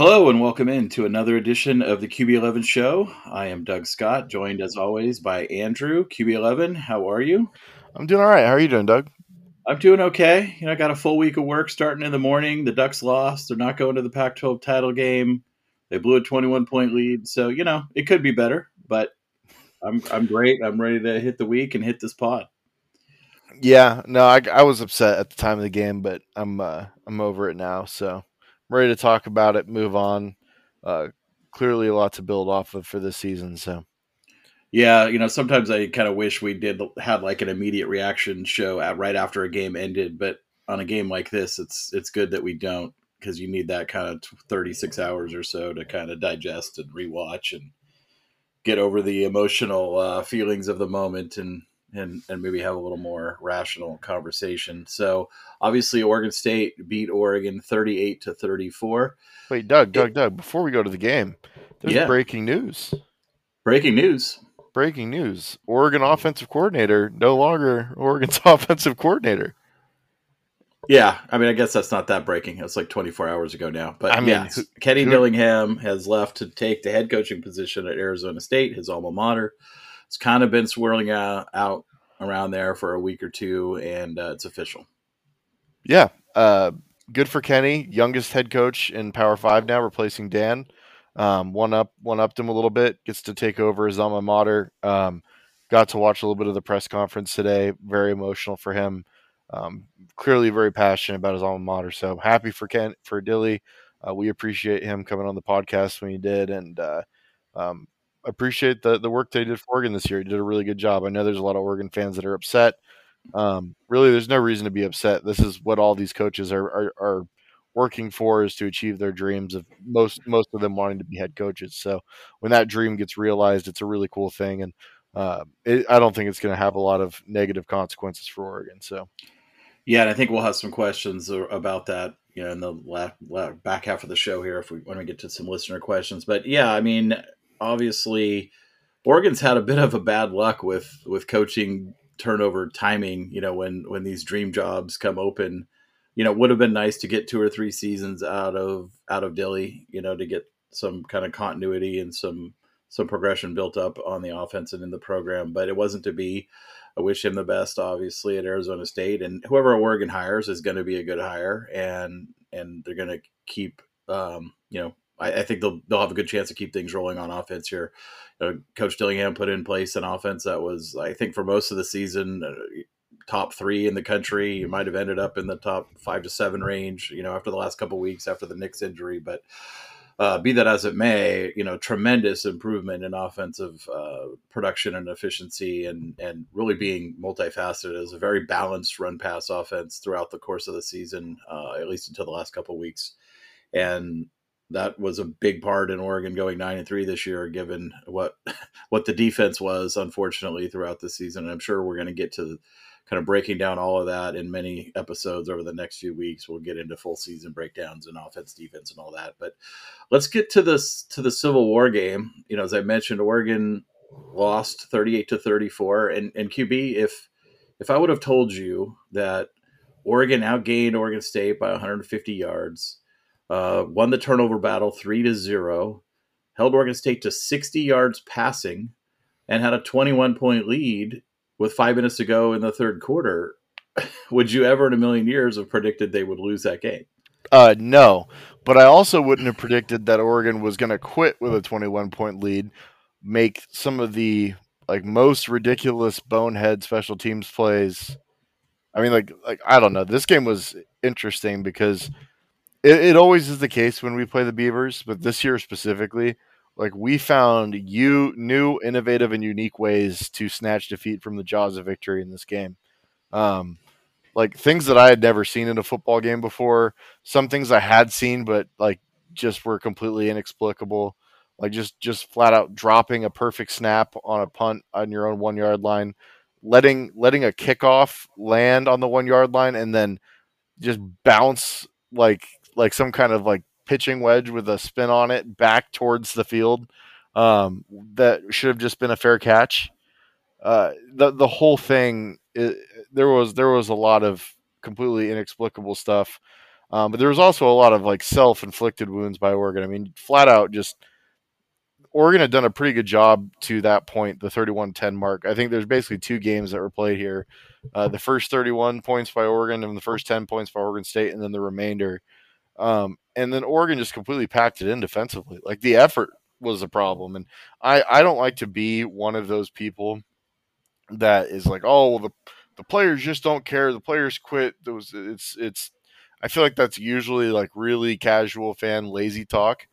Hello and welcome in to another edition of the QB11 show. I am Doug Scott, joined as always by Andrew. QB11, how are you? I'm doing all right. How are you doing, Doug? I'm doing okay. You know, I got a full week of work starting in the morning. The Ducks lost. They're not going to the Pac 12 title game. They blew a 21 point lead. So, you know, it could be better, but I'm, I'm great. I'm ready to hit the week and hit this pod. Yeah, no, I, I was upset at the time of the game, but I'm uh, I'm over it now. So I'm ready to talk about it, move on. Uh, clearly, a lot to build off of for this season. So, yeah, you know, sometimes I kind of wish we did have like an immediate reaction show at right after a game ended, but on a game like this, it's it's good that we don't because you need that kind of 36 hours or so to kind of digest and rewatch and get over the emotional uh, feelings of the moment and and and maybe have a little more rational conversation. So obviously, Oregon State beat Oregon thirty-eight to thirty-four. Wait, Doug, Doug, it, Doug. Before we go to the game, there's yeah. breaking news. Breaking news. Breaking news. Oregon offensive coordinator no longer Oregon's offensive coordinator. Yeah, I mean, I guess that's not that breaking. It's like 24 hours ago now. But I mean, yeah, who, Kenny who, Dillingham has left to take the head coaching position at Arizona State, his alma mater. It's kind of been swirling out, out around there for a week or two, and uh, it's official. Yeah, uh, good for Kenny, youngest head coach in Power Five now, replacing Dan. Um, one up, one upped him a little bit. Gets to take over his alma mater. Um, got to watch a little bit of the press conference today. Very emotional for him. Um, clearly very passionate about his alma mater. So happy for Ken for Dilly. Uh, we appreciate him coming on the podcast when he did, and uh, um, appreciate the the work they did for Oregon this year. He did a really good job. I know there's a lot of Oregon fans that are upset. Um, really, there's no reason to be upset. This is what all these coaches are, are, are working for is to achieve their dreams of most most of them wanting to be head coaches. So when that dream gets realized, it's a really cool thing, and uh, it, I don't think it's going to have a lot of negative consequences for Oregon. So yeah, and I think we'll have some questions about that. You know, in the la- la- back half of the show here, if we when we get to some listener questions. But yeah, I mean, obviously Oregon's had a bit of a bad luck with with coaching turnover timing. You know, when when these dream jobs come open, you know, would have been nice to get two or three seasons out of out of Dilly. You know, to get some kind of continuity and some some progression built up on the offense and in the program, but it wasn't to be. I wish him the best, obviously, at Arizona State, and whoever Oregon hires is going to be a good hire, and and they're going to keep, um, you know, I, I, think they'll they'll have a good chance to keep things rolling on offense here. Uh, Coach Dillingham put in place an offense that was, I think, for most of the season, uh, top three in the country. You might have ended up in the top five to seven range, you know, after the last couple weeks after the Nix injury. But uh, be that as it may, you know, tremendous improvement in offensive uh, production and efficiency, and and really being multifaceted as a very balanced run pass offense throughout the course of the season, uh, at least until the last couple weeks. And that was a big part in Oregon going nine and three this year, given what what the defense was, unfortunately, throughout the season. And I'm sure we're going to get to kind of breaking down all of that in many episodes over the next few weeks. We'll get into full season breakdowns and offense, defense, and all that. But let's get to this to the Civil War game. You know, as I mentioned, Oregon lost 38 to 34, and and QB if if I would have told you that Oregon outgained Oregon State by 150 yards uh, won the turnover battle three to zero, held Oregon State to 60 yards passing, and had a 21 point lead with five minutes to go in the third quarter. would you ever in a million years have predicted they would lose that game? Uh, no, but I also wouldn't have predicted that Oregon was going to quit with a 21 point lead, make some of the like most ridiculous bonehead special teams plays. I mean, like, like I don't know. This game was interesting because it, it always is the case when we play the Beavers, but this year specifically, like we found you new, innovative, and unique ways to snatch defeat from the jaws of victory in this game. Um, like things that I had never seen in a football game before. Some things I had seen, but like just were completely inexplicable. Like just just flat out dropping a perfect snap on a punt on your own one yard line, letting letting a kickoff land on the one yard line, and then just bounce like like some kind of like pitching wedge with a spin on it back towards the field. Um, that should have just been a fair catch. Uh, the the whole thing, it, there was there was a lot of completely inexplicable stuff, um, but there was also a lot of like self inflicted wounds by Oregon. I mean, flat out just. Oregon had done a pretty good job to that point, the 31-10 mark. I think there's basically two games that were played here. Uh, the first 31 points by Oregon and the first 10 points by Oregon State, and then the remainder um, and then Oregon just completely packed it in defensively. Like the effort was a problem. And I, I don't like to be one of those people that is like, oh, well, the, the players just don't care. The players quit. Those it's, it's, I feel like that's usually like really casual fan lazy talk.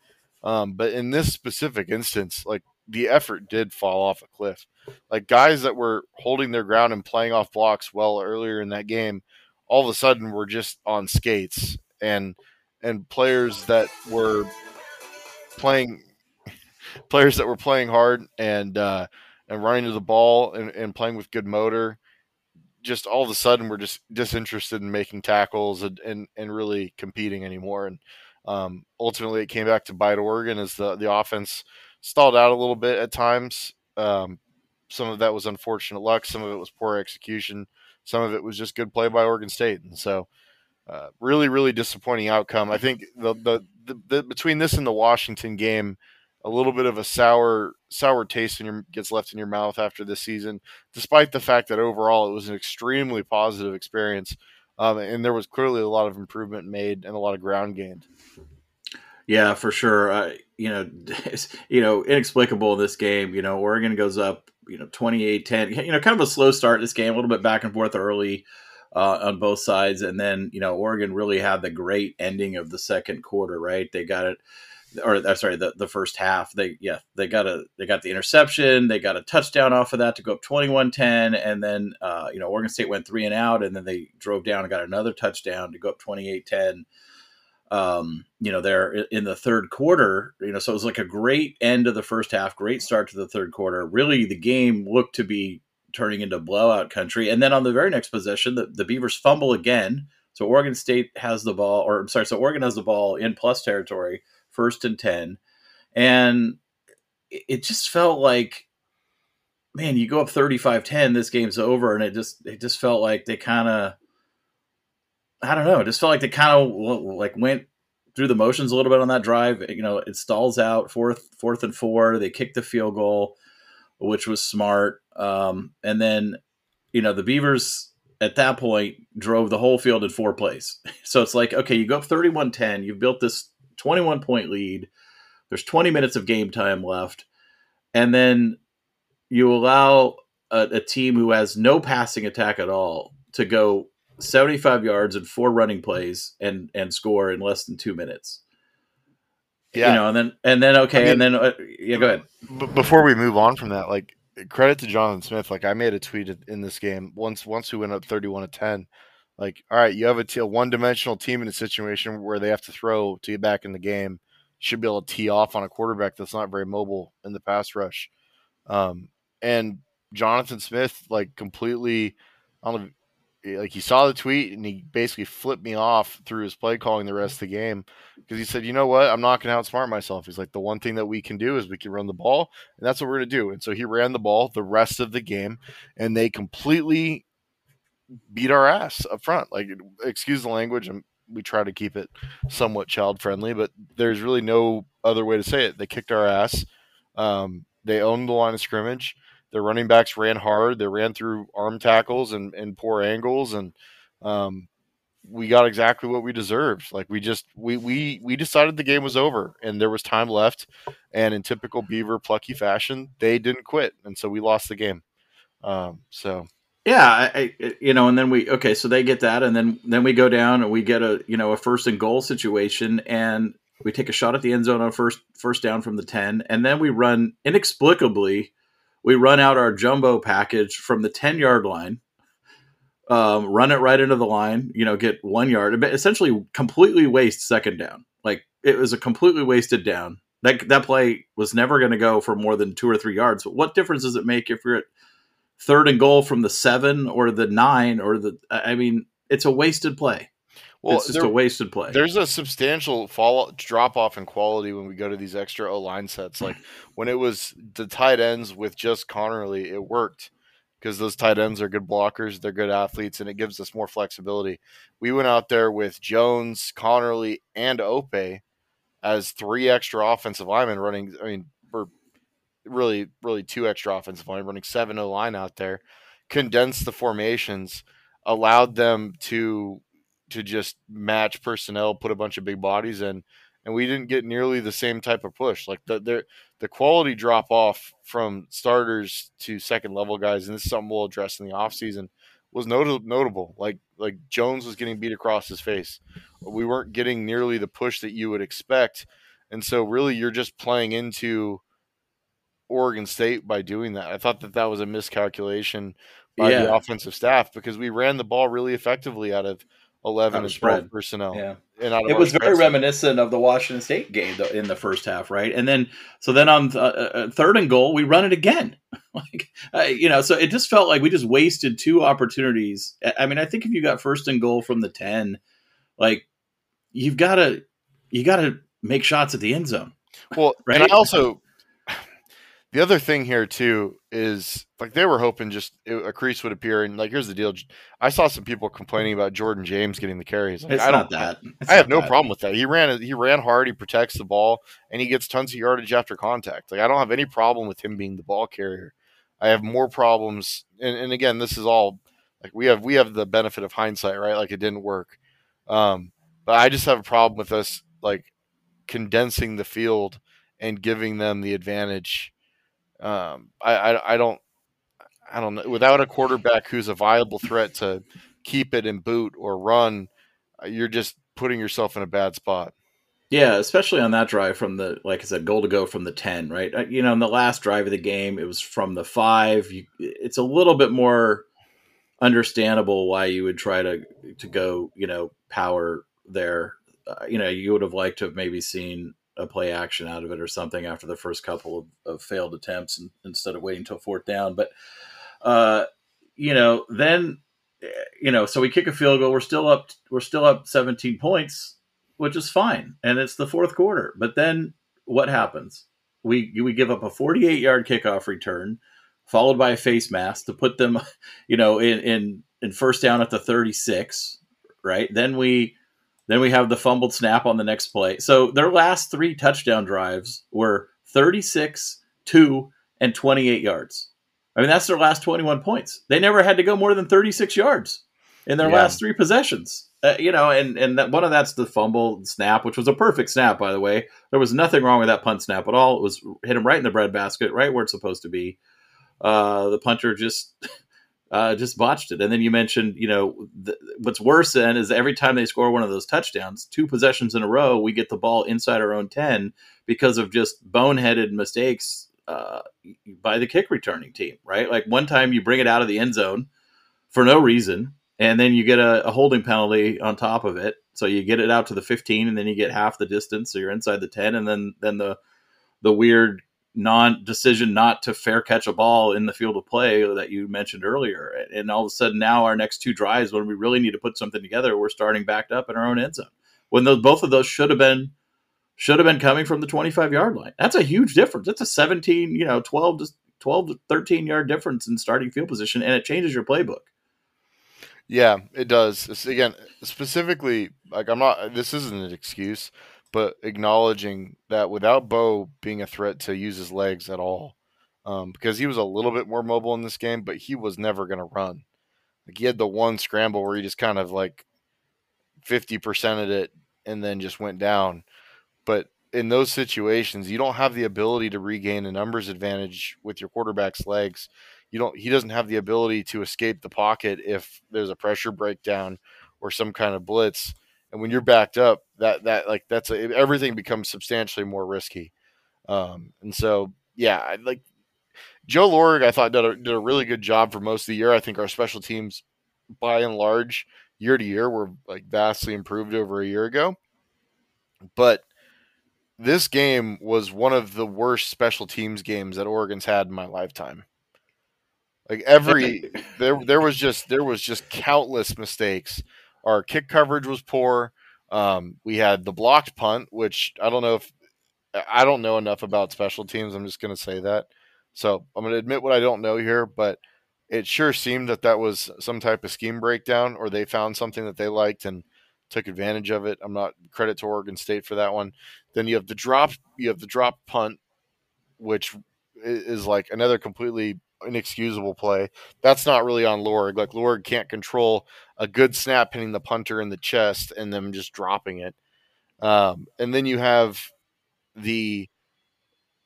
Um, but in this specific instance, like the effort did fall off a cliff. Like guys that were holding their ground and playing off blocks well earlier in that game, all of a sudden were just on skates and and players that were playing players that were playing hard and uh, and running to the ball and, and playing with good motor just all of a sudden we're just disinterested in making tackles and, and, and really competing anymore. And um, ultimately, it came back to bite Oregon as the, the offense stalled out a little bit at times. Um, some of that was unfortunate luck, some of it was poor execution, some of it was just good play by Oregon State. And so uh, really, really disappointing outcome. I think the, the, the, the, between this and the Washington game, a little bit of a sour sour taste in your gets left in your mouth after this season, despite the fact that overall it was an extremely positive experience, um, and there was clearly a lot of improvement made and a lot of ground gained. Yeah, for sure. Uh, you know, you know, inexplicable in this game. You know, Oregon goes up, you know, 28-10. You know, kind of a slow start this game, a little bit back and forth early uh, on both sides. And then, you know, Oregon really had the great ending of the second quarter, right? They got it, or I'm sorry, the, the first half. They, yeah, they got a, they got the interception. They got a touchdown off of that to go up 21 10. And then, uh, you know, Oregon State went three and out, and then they drove down and got another touchdown to go up 28 10 um, you know, there in the third quarter, you know, so it was like a great end of the first half, great start to the third quarter. Really, the game looked to be turning into blowout country. And then on the very next possession, the, the Beavers fumble again. So Oregon State has the ball, or I'm sorry, so Oregon has the ball in plus territory, first and 10. And it just felt like, man, you go up 35 10, this game's over. And it just, it just felt like they kind of, I don't know, it just felt like they kind of like went through the motions a little bit on that drive. You know, it stalls out fourth, fourth and four. They kick the field goal, which was smart. Um, and then, you know, the Beavers at that point drove the whole field in four plays. So it's like, okay, you go up 31 10, you've built this 21 point lead, there's 20 minutes of game time left, and then you allow a, a team who has no passing attack at all to go 75 yards and four running plays and and score in less than two minutes. Yeah, you know, and then and then okay, I mean, and then uh, yeah, go ahead. B- before we move on from that, like credit to Jonathan Smith. Like I made a tweet in this game once. Once we went up thirty-one to ten. Like, all right, you have a, t- a one-dimensional team in a situation where they have to throw to get back in the game. Should be able to tee off on a quarterback that's not very mobile in the pass rush. Um, and Jonathan Smith, like, completely. I don't know like he saw the tweet and he basically flipped me off through his play calling the rest of the game because he said, "You know what? I'm not going to outsmart myself." He's like, "The one thing that we can do is we can run the ball, and that's what we're going to do." And so he ran the ball the rest of the game, and they completely beat our ass up front. Like, excuse the language, and we try to keep it somewhat child friendly, but there's really no other way to say it. They kicked our ass. Um, they owned the line of scrimmage their running backs ran hard. They ran through arm tackles and, and poor angles, and um, we got exactly what we deserved. Like we just we we we decided the game was over, and there was time left. And in typical Beaver plucky fashion, they didn't quit, and so we lost the game. Um, so Yeah, I, I, you know, and then we okay, so they get that, and then then we go down and we get a you know a first and goal situation, and we take a shot at the end zone on first first down from the ten, and then we run inexplicably, we run out our jumbo package from the ten yard line, um, run it right into the line, you know, get one yard, essentially completely waste second down. Like it was a completely wasted down. That that play was never going to go for more than two or three yards. But what difference does it make if you're at third and goal from the seven or the nine or the? I mean, it's a wasted play. Well, it's just there, a wasted play. There's a substantial fall drop off in quality when we go to these extra O line sets. Like when it was the tight ends with just Conerly, it worked because those tight ends are good blockers, they're good athletes, and it gives us more flexibility. We went out there with Jones, Conerly, and Ope as three extra offensive linemen running. I mean, or really, really two extra offensive linemen running seven O line out there. Condensed the formations, allowed them to to just match personnel, put a bunch of big bodies in, and we didn't get nearly the same type of push. Like the the, the quality drop off from starters to second level guys, and this is something we'll address in the offseason, was not- notable. Like like Jones was getting beat across his face. We weren't getting nearly the push that you would expect, and so really you're just playing into Oregon State by doing that. I thought that that was a miscalculation by yeah. the offensive staff because we ran the ball really effectively out of 11 and 12 personnel. Yeah. And it was very reminiscent of the Washington State game in the first half, right? And then, so then on uh, uh, third and goal, we run it again. like, uh, you know, so it just felt like we just wasted two opportunities. I mean, I think if you got first and goal from the 10, like, you've got to, you got to make shots at the end zone. Well, right. And I also, the other thing here too is like they were hoping just a crease would appear, and like here's the deal: I saw some people complaining about Jordan James getting the carries. Like, I don't that. It's I have no that. problem with that. He ran he ran hard. He protects the ball, and he gets tons of yardage after contact. Like I don't have any problem with him being the ball carrier. I have more problems, and, and again, this is all like we have we have the benefit of hindsight, right? Like it didn't work, um, but I just have a problem with us like condensing the field and giving them the advantage um, I, I, I don't I don't know without a quarterback who's a viable threat to keep it and boot or run, uh, you're just putting yourself in a bad spot. Yeah, especially on that drive from the like I said, goal to go from the ten, right? Uh, you know, in the last drive of the game, it was from the five. You, it's a little bit more understandable why you would try to to go, you know, power there. Uh, you know, you would have liked to have maybe seen a play action out of it or something after the first couple of, of failed attempts and, instead of waiting until fourth down. But, uh, you know, then, eh, you know, so we kick a field goal. We're still up. We're still up 17 points, which is fine. And it's the fourth quarter. But then what happens? We, we give up a 48 yard kickoff return followed by a face mask to put them, you know, in, in, in first down at the 36, right? Then we, then we have the fumbled snap on the next play. So their last three touchdown drives were 36, 2, and 28 yards. I mean, that's their last 21 points. They never had to go more than 36 yards in their yeah. last three possessions. Uh, you know, and and that, one of that's the fumble snap, which was a perfect snap, by the way. There was nothing wrong with that punt snap at all. It was hit him right in the breadbasket, right where it's supposed to be. Uh, the punter just uh, just botched it. And then you mentioned, you know, th- what's worse then is every time they score one of those touchdowns, two possessions in a row, we get the ball inside our own 10 because of just boneheaded mistakes uh, by the kick returning team, right? Like one time you bring it out of the end zone for no reason, and then you get a, a holding penalty on top of it. So you get it out to the 15, and then you get half the distance, so you're inside the 10, and then then the the weird non decision not to fair catch a ball in the field of play that you mentioned earlier. And all of a sudden now our next two drives when we really need to put something together, we're starting backed up in our own end zone. When those both of those should have been should have been coming from the 25 yard line. That's a huge difference. That's a 17, you know, 12 to 12 to 13 yard difference in starting field position and it changes your playbook. Yeah, it does. It's, again, specifically like I'm not this isn't an excuse but acknowledging that without Bo being a threat to use his legs at all, um, because he was a little bit more mobile in this game, but he was never going to run. Like he had the one scramble where he just kind of like 50% of it and then just went down. But in those situations, you don't have the ability to regain a numbers advantage with your quarterback's legs. you don't he doesn't have the ability to escape the pocket if there's a pressure breakdown or some kind of blitz. And when you're backed up, that that like that's a, everything becomes substantially more risky. Um, and so yeah, like Joe Lorig, I thought did a, did a really good job for most of the year. I think our special teams, by and large, year to year, were like vastly improved over a year ago. But this game was one of the worst special teams games that Oregon's had in my lifetime. Like every there there was just there was just countless mistakes. Our kick coverage was poor. Um, we had the blocked punt, which I don't know if I don't know enough about special teams. I'm just going to say that. So I'm going to admit what I don't know here, but it sure seemed that that was some type of scheme breakdown, or they found something that they liked and took advantage of it. I'm not credit to Oregon State for that one. Then you have the drop, you have the drop punt, which is like another completely inexcusable play. That's not really on Lorig. Like Lorig can't control a good snap hitting the punter in the chest and them just dropping it. Um, and then you have the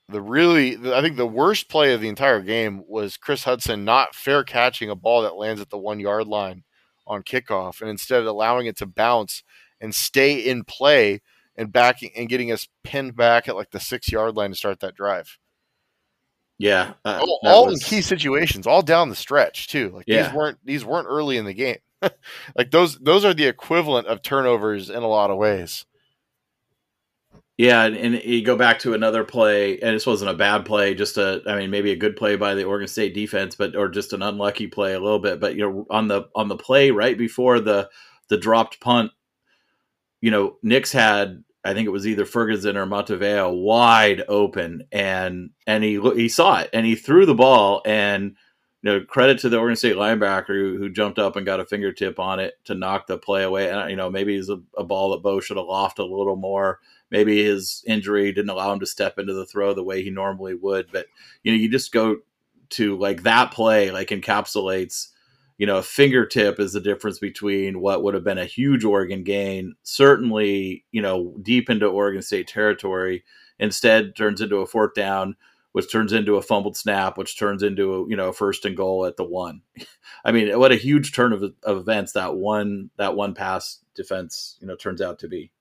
the really I think the worst play of the entire game was Chris Hudson not fair catching a ball that lands at the one yard line on kickoff and instead of allowing it to bounce and stay in play and backing and getting us pinned back at like the six yard line to start that drive. Yeah, uh, all, all was... in key situations, all down the stretch too. Like yeah. these weren't these weren't early in the game. like those those are the equivalent of turnovers in a lot of ways. Yeah, and, and, you go back to another play, and this wasn't a bad play, just a, I mean, maybe a good play by the Oregon State defense, but or just an unlucky play a little bit. But you know, on the on the play right before the the dropped punt, you know, Nix had, I think it was either Ferguson or Matavao wide open, and and he he saw it, and he threw the ball, and you know, credit to the Oregon State linebacker who, who jumped up and got a fingertip on it to knock the play away. And you know, maybe it's a, a ball that Bo should have lofted a little more maybe his injury didn't allow him to step into the throw the way he normally would. But you know, you just go to like that play, like encapsulates. You know, a fingertip is the difference between what would have been a huge Oregon gain, certainly, you know, deep into Oregon State territory, instead turns into a fourth down, which turns into a fumbled snap, which turns into a, you know, a first and goal at the one. I mean, what a huge turn of, of events that one that one pass defense, you know, turns out to be.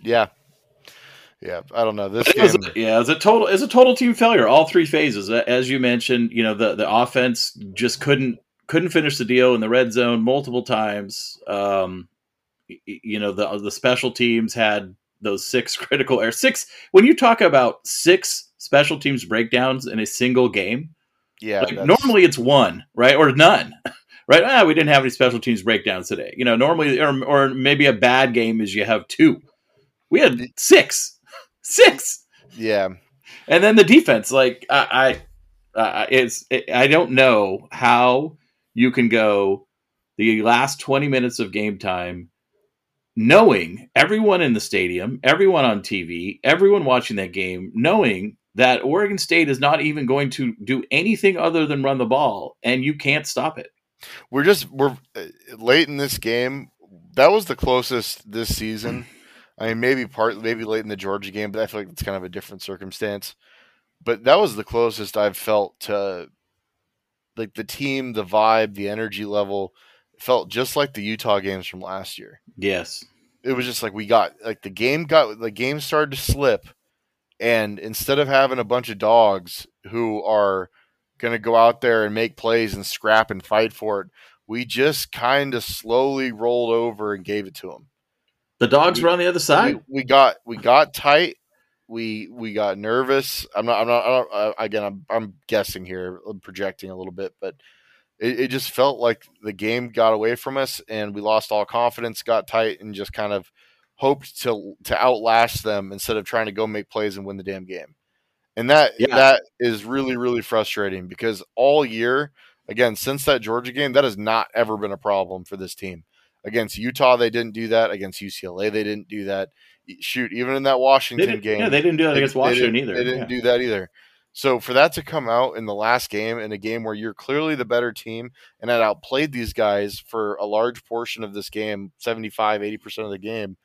Yeah. Yeah, I don't know this game. It a, yeah, it's a total it's a total team failure. All three phases, as you mentioned. You know, the the offense just couldn't couldn't finish the deal in the red zone multiple times. Um, you know, the the special teams had those six critical air six. When you talk about six special teams breakdowns in a single game, yeah, like normally it's one, right, or none. Right? Ah, we didn't have any special teams breakdowns today. You know, normally, or, or maybe a bad game is you have two we had six, six. Yeah, and then the defense, like I, I uh, it's it, I don't know how you can go the last twenty minutes of game time knowing everyone in the stadium, everyone on TV, everyone watching that game, knowing that Oregon State is not even going to do anything other than run the ball, and you can't stop it. We're just we're uh, late in this game. That was the closest this season I mean, maybe part, maybe late in the Georgia game, but I feel like it's kind of a different circumstance. But that was the closest I've felt to like the team, the vibe, the energy level felt just like the Utah games from last year. Yes. It was just like we got like the game got the game started to slip and instead of having a bunch of dogs who are going to go out there and make plays and scrap and fight for it, we just kind of slowly rolled over and gave it to them. The dogs we, were on the other side. We, we, got we got tight. We we got nervous. I'm not. I'm not. I don't, uh, again, I'm I'm guessing here, I'm projecting a little bit, but it, it just felt like the game got away from us, and we lost all confidence. Got tight, and just kind of hoped to to outlast them instead of trying to go make plays and win the damn game. And that yeah. that is really really frustrating because all year, again, since that Georgia game, that has not ever been a problem for this team. Against Utah, they didn't do that. Against UCLA, they didn't do that. Shoot, even in that Washington game, yeah, they didn't do that against Washington they either. They didn't yeah. do that either. So for that to come out in the last game, in a game where you're clearly the better team and had outplayed these guys for a large portion of this game, 75, 80% of the game,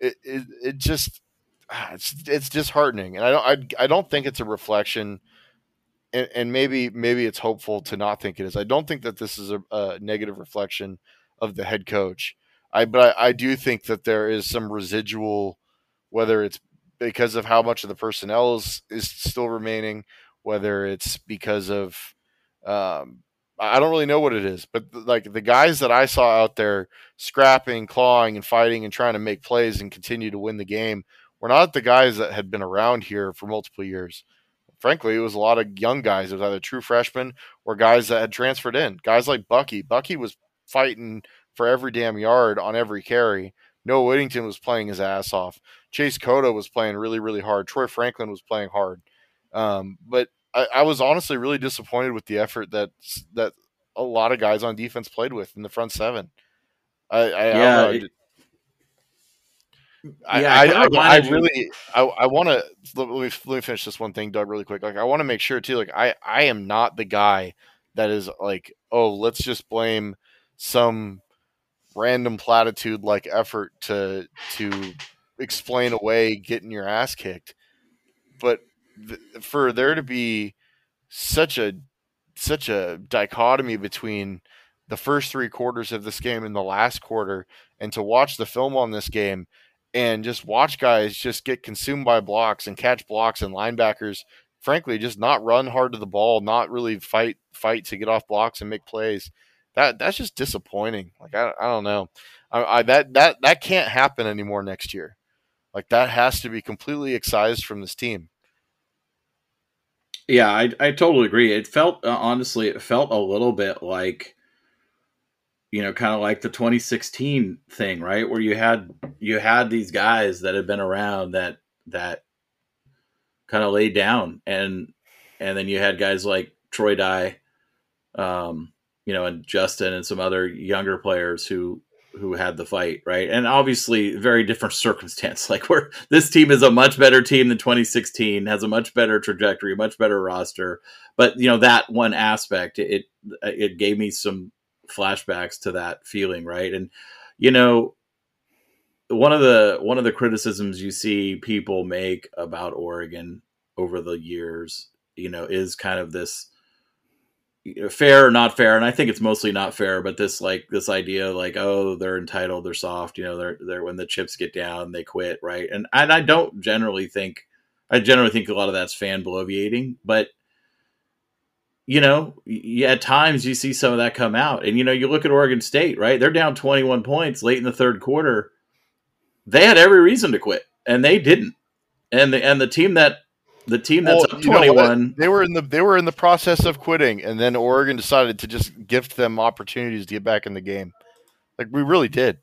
it, it, it just, ah, it's, it's disheartening. And I don't, I, I don't think it's a reflection and, and maybe maybe it's hopeful to not think it is. I don't think that this is a, a negative reflection of the head coach. I but I, I do think that there is some residual, whether it's because of how much of the personnel is, is still remaining, whether it's because of um, I don't really know what it is, but like the guys that I saw out there scrapping, clawing, and fighting and trying to make plays and continue to win the game were not the guys that had been around here for multiple years. Frankly, it was a lot of young guys. It was either true freshmen or guys that had transferred in. Guys like Bucky. Bucky was fighting for every damn yard on every carry. Noah Whittington was playing his ass off. Chase Cota was playing really, really hard. Troy Franklin was playing hard. Um, but I, I, was honestly really disappointed with the effort that that a lot of guys on defense played with in the front seven. I, I yeah, it, I, yeah, I, I, I really, I, I want to let me, let me finish this one thing, Doug, really quick. Like, I want to make sure too. Like, I, I am not the guy that is like, oh, let's just blame some random platitude like effort to to explain away getting your ass kicked. But th- for there to be such a such a dichotomy between the first three quarters of this game and the last quarter, and to watch the film on this game and just watch guys just get consumed by blocks and catch blocks and linebackers frankly just not run hard to the ball not really fight fight to get off blocks and make plays that that's just disappointing. Like i, I don't know. I, I that that that can't happen anymore next year. Like that has to be completely excised from this team. Yeah i, I totally agree. It felt uh, honestly it felt a little bit like you know, kind of like the 2016 thing, right? Where you had you had these guys that had been around that that kind of laid down, and and then you had guys like Troy Dye, um, you know, and Justin and some other younger players who who had the fight, right? And obviously, very different circumstance. Like where this team is a much better team than 2016, has a much better trajectory, a much better roster. But you know that one aspect, it it gave me some flashbacks to that feeling, right? And you know, one of the one of the criticisms you see people make about Oregon over the years, you know, is kind of this fair or not fair and i think it's mostly not fair but this like this idea like oh they're entitled they're soft you know they're they're when the chips get down they quit right and and i don't generally think i generally think a lot of that's fan bloviating but you know, at times you see some of that come out. And, you know, you look at Oregon State, right? They're down 21 points late in the third quarter. They had every reason to quit, and they didn't. And the and the team that the team that's 21 they were in the they were in the process of quitting and then Oregon decided to just gift them opportunities to get back in the game. Like we really did.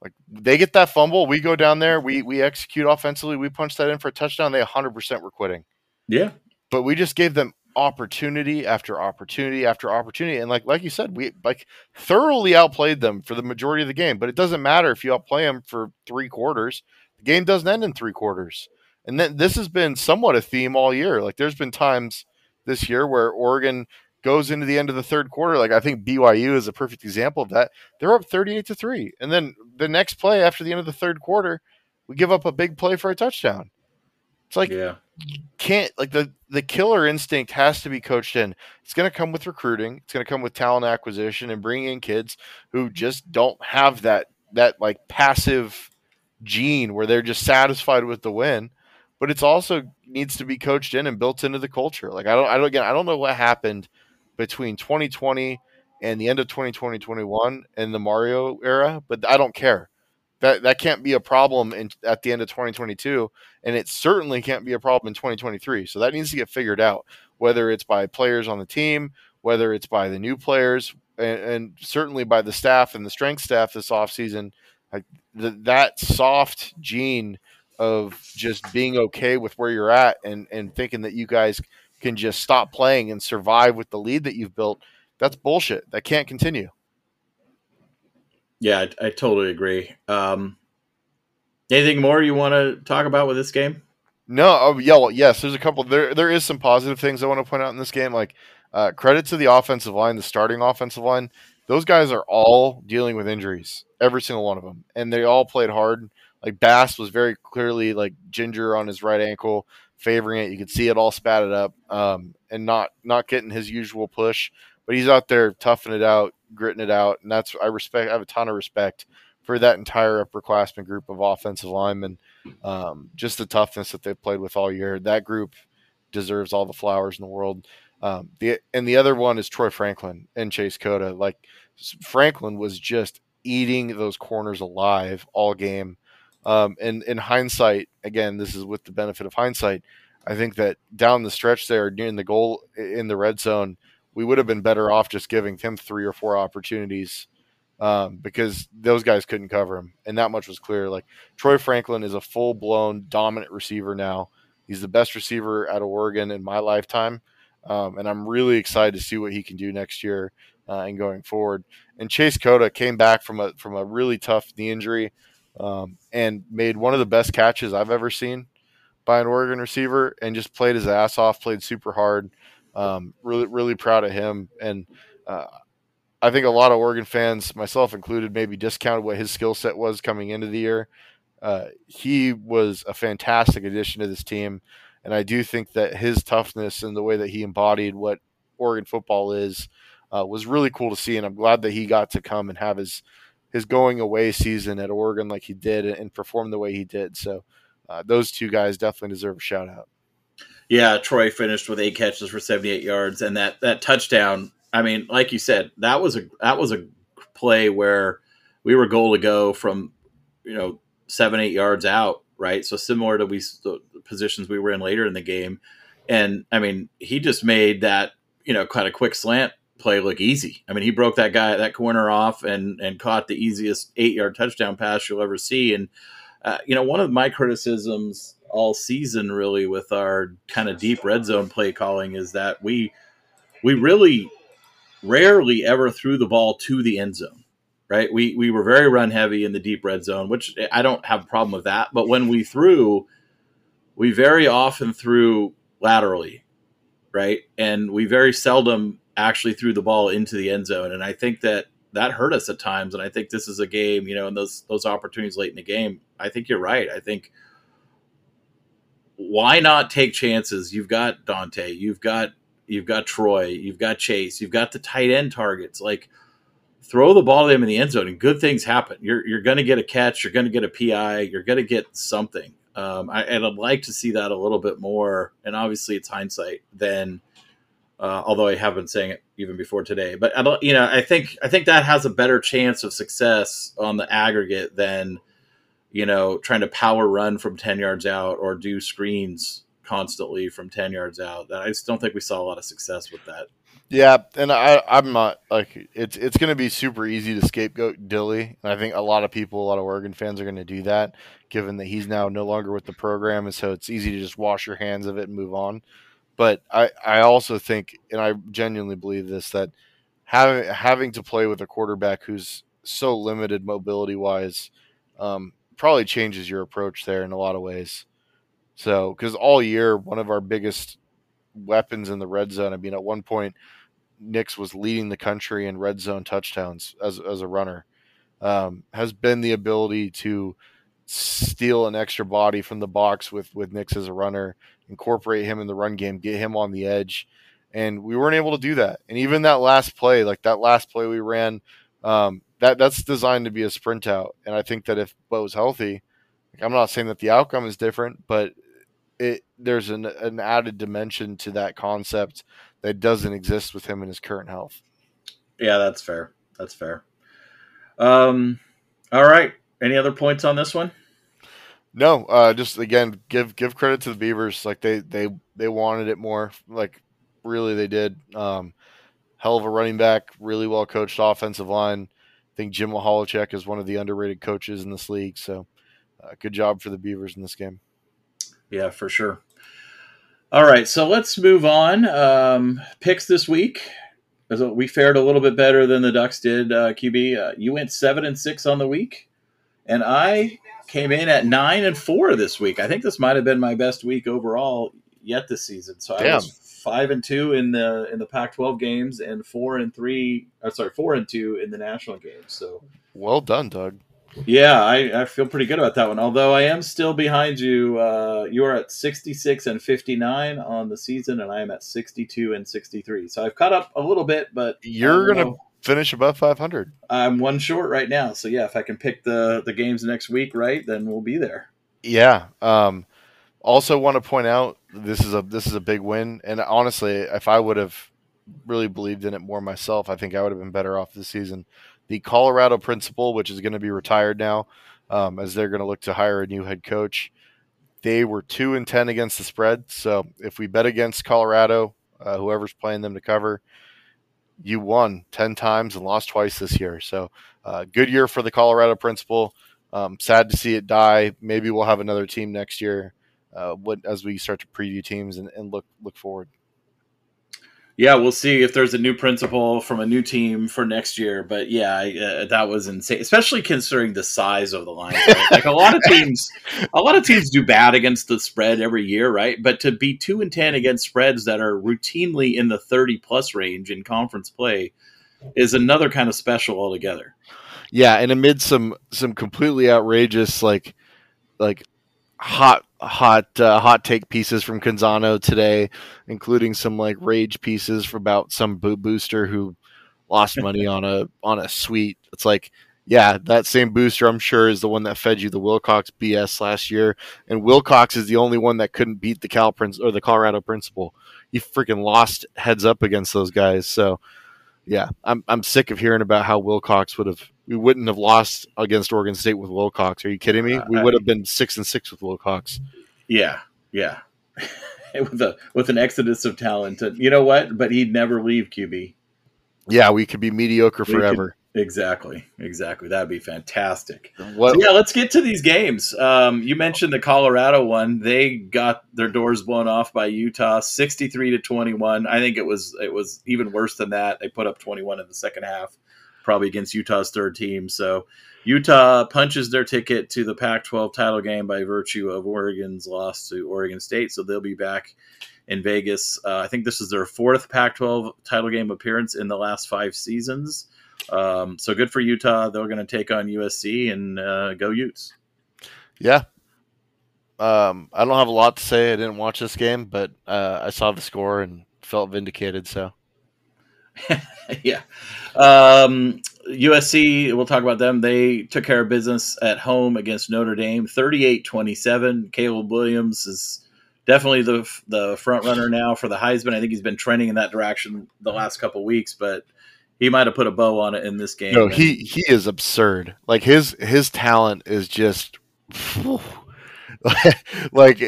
Like they get that fumble, we go down there, we we execute offensively, we punch that in for a touchdown, they 100% were quitting. Yeah. But we just gave them opportunity after opportunity after opportunity and like like you said we like thoroughly outplayed them for the majority of the game but it doesn't matter if you outplay them for three quarters the game doesn't end in three quarters and then this has been somewhat a theme all year like there's been times this year where Oregon goes into the end of the third quarter like I think BYU is a perfect example of that they're up 38 to 3 and then the next play after the end of the third quarter we give up a big play for a touchdown it's like yeah can't like the the killer instinct has to be coached in. It's going to come with recruiting. It's going to come with talent acquisition and bringing in kids who just don't have that that like passive gene where they're just satisfied with the win. But it's also needs to be coached in and built into the culture. Like I don't I don't again I don't know what happened between 2020 and the end of 2020 21 and the Mario era, but I don't care. That that can't be a problem in, at the end of 2022 and it certainly can't be a problem in 2023 so that needs to get figured out whether it's by players on the team whether it's by the new players and, and certainly by the staff and the strength staff this offseason like that soft gene of just being okay with where you're at and and thinking that you guys can just stop playing and survive with the lead that you've built that's bullshit that can't continue yeah, I, I totally agree. Um, anything more you want to talk about with this game? No, oh, yeah, well, yes. There's a couple. There, there is some positive things I want to point out in this game. Like uh, credit to the offensive line, the starting offensive line. Those guys are all dealing with injuries, every single one of them, and they all played hard. Like Bass was very clearly like ginger on his right ankle, favoring it. You could see it all spatted up, um, and not not getting his usual push. But he's out there toughing it out, gritting it out, and that's I respect. I have a ton of respect for that entire upperclassmen group of offensive linemen. Um, just the toughness that they've played with all year. That group deserves all the flowers in the world. Um, the and the other one is Troy Franklin and Chase Cota. Like Franklin was just eating those corners alive all game. Um, and in hindsight, again, this is with the benefit of hindsight. I think that down the stretch there, near the goal in the red zone, we would have been better off just giving him three or four opportunities um, because those guys couldn't cover him, and that much was clear. Like Troy Franklin is a full blown dominant receiver now. He's the best receiver out of Oregon in my lifetime, um, and I'm really excited to see what he can do next year uh, and going forward. And Chase Cota came back from a from a really tough knee injury um, and made one of the best catches I've ever seen by an Oregon receiver, and just played his ass off, played super hard. Um, really, really proud of him, and uh, I think a lot of Oregon fans, myself included, maybe discounted what his skill set was coming into the year. Uh, he was a fantastic addition to this team, and I do think that his toughness and the way that he embodied what Oregon football is uh, was really cool to see. And I'm glad that he got to come and have his his going away season at Oregon like he did and perform the way he did. So uh, those two guys definitely deserve a shout out. Yeah, Troy finished with eight catches for 78 yards, and that that touchdown I mean, like you said, that was a that was a play where we were goal to go from you know seven eight yards out, right? So similar to we the positions we were in later in the game, and I mean, he just made that you know kind of quick slant play look easy. I mean, he broke that guy at that corner off and and caught the easiest eight yard touchdown pass you'll ever see. And uh, you know, one of my criticisms all season really with our kind of deep red zone play calling is that we we really rarely ever threw the ball to the end zone. Right, we we were very run heavy in the deep red zone, which I don't have a problem with that. But when we threw, we very often threw laterally, right, and we very seldom actually threw the ball into the end zone. And I think that that hurt us at times. And I think this is a game, you know, and those those opportunities late in the game. I think you're right. I think why not take chances? You've got Dante, you've got you've got Troy, you've got Chase, you've got the tight end targets. Like throw the ball to them in the end zone and good things happen. You're you're going to get a catch, you're going to get a PI, you're going to get something. Um, I, and I'd like to see that a little bit more. And obviously, it's hindsight. Then, uh, although I have been saying it even before today, but I don't, you know, I think I think that has a better chance of success on the aggregate than you know trying to power run from ten yards out or do screens constantly from 10 yards out. I just don't think we saw a lot of success with that. Yeah, and I, I'm not like it's it's going to be super easy to scapegoat Dilly, and I think a lot of people, a lot of Oregon fans are going to do that, given that he's now no longer with the program, and so it's easy to just wash your hands of it and move on. But I, I also think, and I genuinely believe this, that having having to play with a quarterback who's so limited mobility wise, um, probably changes your approach there in a lot of ways. So, because all year, one of our biggest weapons in the red zone, I mean, at one point, Nix was leading the country in red zone touchdowns as, as a runner, um, has been the ability to steal an extra body from the box with, with Nix as a runner, incorporate him in the run game, get him on the edge. And we weren't able to do that. And even that last play, like that last play we ran, um, that that's designed to be a sprint out. And I think that if Bo's healthy, like I'm not saying that the outcome is different, but it there's an an added dimension to that concept that doesn't exist with him in his current health. Yeah, that's fair. That's fair. Um, all right. Any other points on this one? No, uh, just again, give give credit to the Beavers. Like they they they wanted it more. Like really, they did. Um, hell of a running back, really well coached offensive line. I think Jim Michalczik is one of the underrated coaches in this league. So, uh, good job for the Beavers in this game. Yeah, for sure. All right, so let's move on. Um, picks this week. We fared a little bit better than the Ducks did. Uh, QB, uh, you went seven and six on the week, and I came in at nine and four this week. I think this might have been my best week overall yet this season. So Damn. I was five and two in the in the Pac-12 games, and four and three. Uh, sorry, four and two in the national games. So well done, Doug. Yeah, I, I feel pretty good about that one. Although I am still behind you. Uh, you are at 66 and 59 on the season, and I am at 62 and 63. So I've caught up a little bit, but you're gonna know. Finish above 500. I'm one short right now. So yeah, if I can pick the the games next week right, then we'll be there. Yeah. Um, also, want to point out this is a this is a big win, and honestly, if I would have really believed in it more myself, I think I would have been better off this season. The Colorado principle, which is going to be retired now, um, as they're going to look to hire a new head coach. They were two and ten against the spread. So if we bet against Colorado, uh, whoever's playing them to cover, you won ten times and lost twice this year. So uh, good year for the Colorado principle. Um, sad to see it die. Maybe we'll have another team next year uh, what, as we start to preview teams and, and look look forward. Yeah, we'll see if there's a new principle from a new team for next year. But yeah, uh, that was insane, especially considering the size of the line. Right? like a lot of teams, a lot of teams do bad against the spread every year, right? But to be two and ten against spreads that are routinely in the thirty plus range in conference play is another kind of special altogether. Yeah, and amid some some completely outrageous like like hot hot uh, hot take pieces from Canzano today, including some like rage pieces for about some bo- booster who lost money on a on a suite. It's like, yeah, that same booster I'm sure is the one that fed you the Wilcox BS last year, and Wilcox is the only one that couldn't beat the Cal Prince or the Colorado Principle. You freaking lost heads up against those guys. So, yeah, I'm I'm sick of hearing about how Wilcox would have we wouldn't have lost against Oregon State with Wilcox. Are you kidding me? We uh, would have been six and six with Wilcox. Yeah, yeah. with a with an exodus of talent. You know what? But he'd never leave QB. Yeah, we could be mediocre we forever. Exactly, exactly. That'd be fantastic. What, so yeah, let's get to these games. Um, you mentioned the Colorado one. They got their doors blown off by Utah, sixty-three to twenty-one. I think it was it was even worse than that. They put up twenty-one in the second half probably against Utah's third team. So Utah punches their ticket to the Pac 12 title game by virtue of Oregon's loss to Oregon State. So they'll be back in Vegas. Uh, I think this is their fourth Pac 12 title game appearance in the last five seasons. Um, so good for Utah. They're going to take on USC and uh, go Utes. Yeah. Um, I don't have a lot to say. I didn't watch this game, but uh, I saw the score and felt vindicated. So yeah. Um, USC, we'll talk about them. They took care of business at home against Notre Dame, 38-27. Caleb Williams is definitely the the front runner now for the Heisman. I think he's been trending in that direction the last couple weeks, but he might have put a bow on it in this game. No, he he is absurd. Like his his talent is just like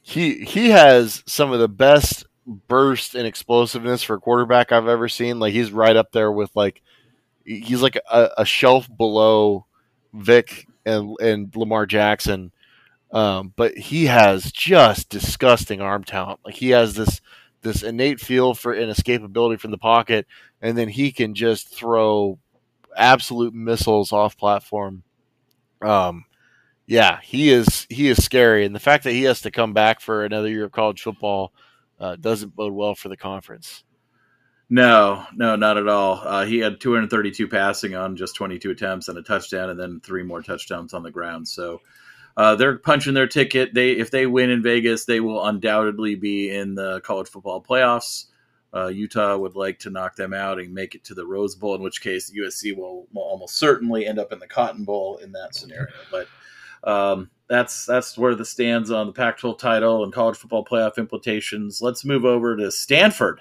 he he has some of the best burst and explosiveness for a quarterback I've ever seen. Like he's right up there with like he's like a, a shelf below Vic and and Lamar Jackson. Um, but he has just disgusting arm talent. Like he has this this innate feel for an escapability from the pocket, and then he can just throw absolute missiles off platform. Um, yeah, he is he is scary, and the fact that he has to come back for another year of college football uh, doesn't bode well for the conference. No, no, not at all. Uh, he had 232 passing on just 22 attempts and a touchdown, and then three more touchdowns on the ground. So uh, they're punching their ticket. They if they win in Vegas, they will undoubtedly be in the college football playoffs. Uh, Utah would like to knock them out and make it to the Rose Bowl, in which case USC will, will almost certainly end up in the Cotton Bowl in that scenario. But um, that's that's where the stands on the Pac-12 title and college football playoff implications. Let's move over to Stanford.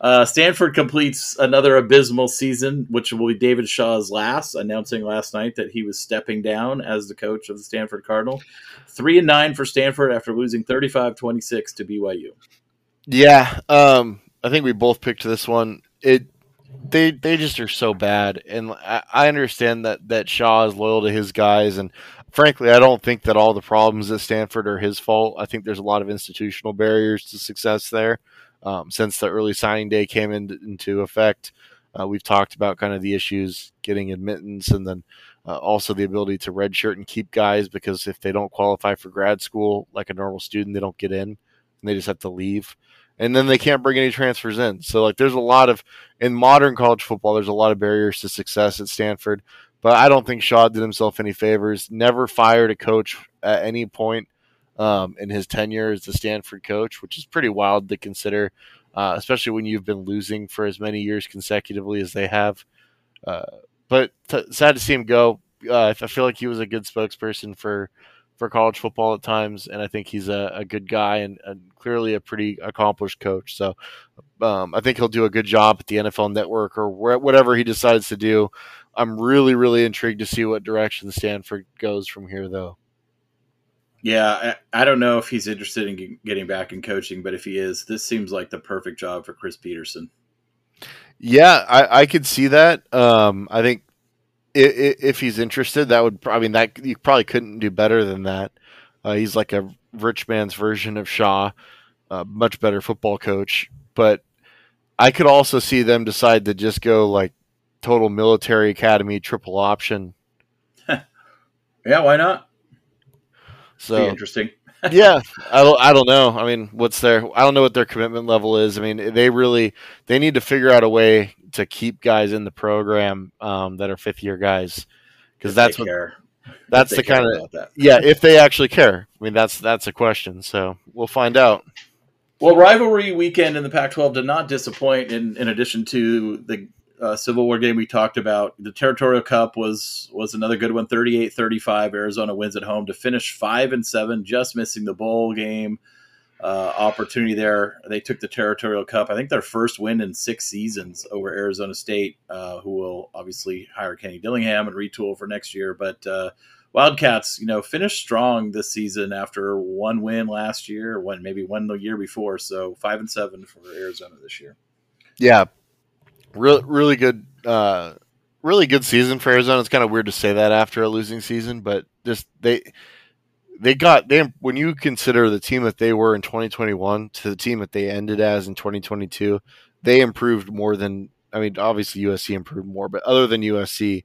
Uh, Stanford completes another abysmal season, which will be David Shaw's last, announcing last night that he was stepping down as the coach of the Stanford Cardinal. Three and nine for Stanford after losing 35-26 to BYU. Yeah, um, I think we both picked this one. It they they just are so bad, and I, I understand that that Shaw is loyal to his guys, and frankly, I don't think that all the problems at Stanford are his fault. I think there's a lot of institutional barriers to success there. Um, since the early signing day came in, into effect, uh, we've talked about kind of the issues getting admittance and then uh, also the ability to redshirt and keep guys because if they don't qualify for grad school like a normal student, they don't get in and they just have to leave. And then they can't bring any transfers in. So, like, there's a lot of, in modern college football, there's a lot of barriers to success at Stanford But I don't think Shaw did himself any favors. Never fired a coach at any point um, in his tenure as the Stanford coach, which is pretty wild to consider, uh, especially when you've been losing for as many years consecutively as they have. Uh, but t- sad to see him go. Uh, I feel like he was a good spokesperson for for college football at times, and I think he's a, a good guy and, and, clearly a pretty accomplished coach. So um, I think he'll do a good job at the NFL Network or where, whatever he decides to do. I'm really, really intrigued to see what direction Stanford goes from here, though. Yeah, I, I don't know if he's interested in getting back in coaching, but if he is, this seems like the perfect job for Chris Petersen. Yeah, I, I could see that. Um, I think if, if he's interested, that would I mean that you probably couldn't do better than that. Uh, he's like a rich man's version of Shaw, a much better football coach. But I could also see them decide to just go like total military academy triple option. yeah, why not? So Be interesting. yeah, I don't, I don't know. I mean, what's their? I don't know what their commitment level is. I mean, they really they need to figure out a way to keep guys in the program um, that are fifth year guys because that's what care. that's the kind of yeah. If they actually care, I mean, that's that's a question. So we'll find out. Well, rivalry weekend in the Pac-12 did not disappoint. In in addition to the uh, Civil War game we talked about, the Territorial Cup was was another good one. 38-35, Arizona wins at home to finish five and seven, just missing the bowl game uh, opportunity there. They took the Territorial Cup. I think their first win in six seasons over Arizona State, uh, who will obviously hire Kenny Dillingham and retool for next year. But uh, Wildcats, you know, finished strong this season after one win last year, one maybe one the year before. So five and seven for Arizona this year. Yeah, really, really good. Uh, really good season for Arizona. It's kind of weird to say that after a losing season, but just they they got they when you consider the team that they were in 2021 to the team that they ended as in 2022, they improved more than I mean, obviously USC improved more, but other than USC,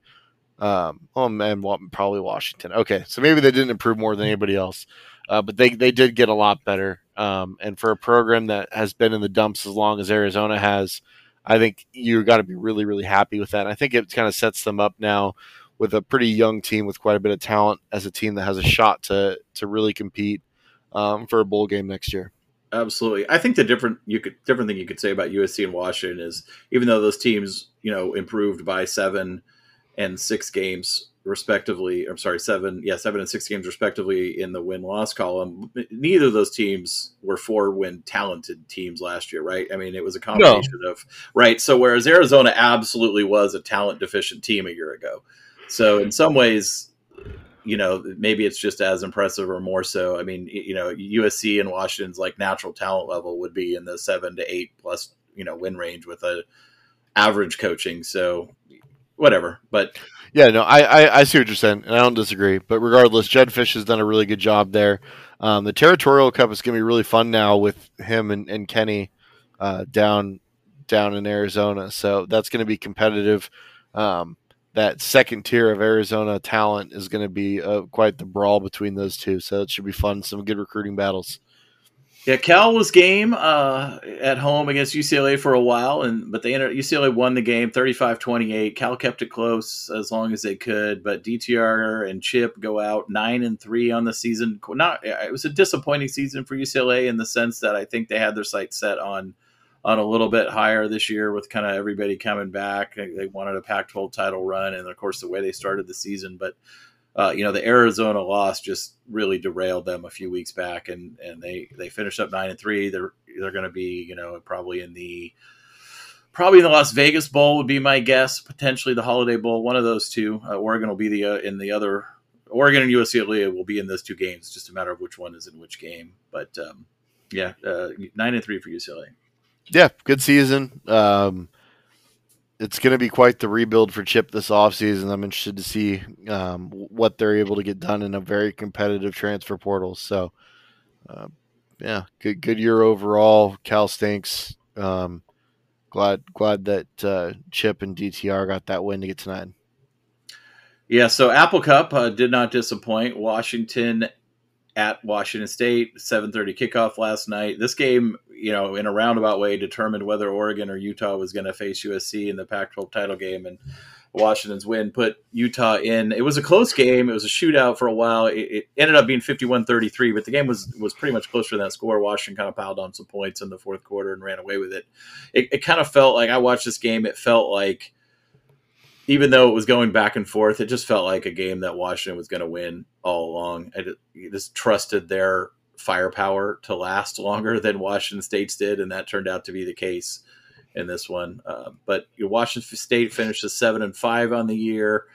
um, oh man, probably Washington. Okay, so maybe they didn't improve more than anybody else, uh, but they they did get a lot better. Um, and for a program that has been in the dumps as long as Arizona has, I think you got to be really really happy with that. And I think it kind of sets them up now with a pretty young team with quite a bit of talent as a team that has a shot to to really compete um, for a bowl game next year. Absolutely, I think the different you could different thing you could say about USC and Washington is even though those teams you know improved by seven and six games respectively. I'm sorry, seven yeah seven and six games respectively in the win loss column. Neither of those teams were four win talented teams last year, right? I mean, it was a combination no. of right. So whereas Arizona absolutely was a talent deficient team a year ago so in some ways, you know, maybe it's just as impressive or more so. I mean, you know, USC and Washington's like natural talent level would be in the seven to eight plus, you know, win range with a average coaching. So whatever, but yeah, no, I, I, I see what you're saying, and I don't disagree. But regardless, Jedd Fisch has done a really good job there. Um, the Territorial Cup is going to be really fun now with him and, and Kenny uh, down down in Arizona. So that's going to be competitive. Um, that second tier of Arizona talent is going to be uh, quite the brawl between those two. So it should be fun. Some good recruiting battles. Yeah, Cal was game uh, at home against UCLA for a while, and but they ended, UCLA won the game 35-28. Cal kept it close as long as they could, but DTR and Chip go out nine and three on the season. Not it was a disappointing season for UCLA in the sense that I think they had their sights set on on a little bit higher this year with kind of everybody coming back. They wanted a Pac-12 title run, and of course the way they started the season. But uh, you know the Arizona loss just really derailed them a few weeks back, and and they they finished up nine and three. They're they're going to be you know probably in the probably in the Las Vegas Bowl would be my guess. Potentially the Holiday Bowl, one of those two. Uh, Oregon will be the uh, in the other. Oregon and UCLA will be in those two games. Just a matter of which one is in which game. But um, yeah, uh, nine and three for UCLA yeah, good season. Um, it's going to be quite the rebuild for Chip this offseason. I'm interested to see um, what they're able to get done in a very competitive transfer portal. So, uh, yeah, good good year overall. Cal stinks. Um, glad glad that uh, Chip and DTR got that win to get to nine. Yeah, so Apple Cup uh, did not disappoint. Washington at Washington State, 7:30 kickoff last night. This game you know, in a roundabout way, determined whether Oregon or Utah was going to face USC in the Pac-12 title game, and Washington's win put Utah in. It was a close game. It was a shootout for a while. It, it ended up being 51-33, but the game was was pretty much closer to that score. Washington kind of piled on some points in the fourth quarter and ran away with it. It, it kind of felt like I watched this game. It felt like even though it was going back and forth, it just felt like a game that Washington was going to win all along. I just trusted their firepower to last longer than Washington State's did, and that turned out to be the case in this one. Uh, but Washington State finishes seven and five on the year.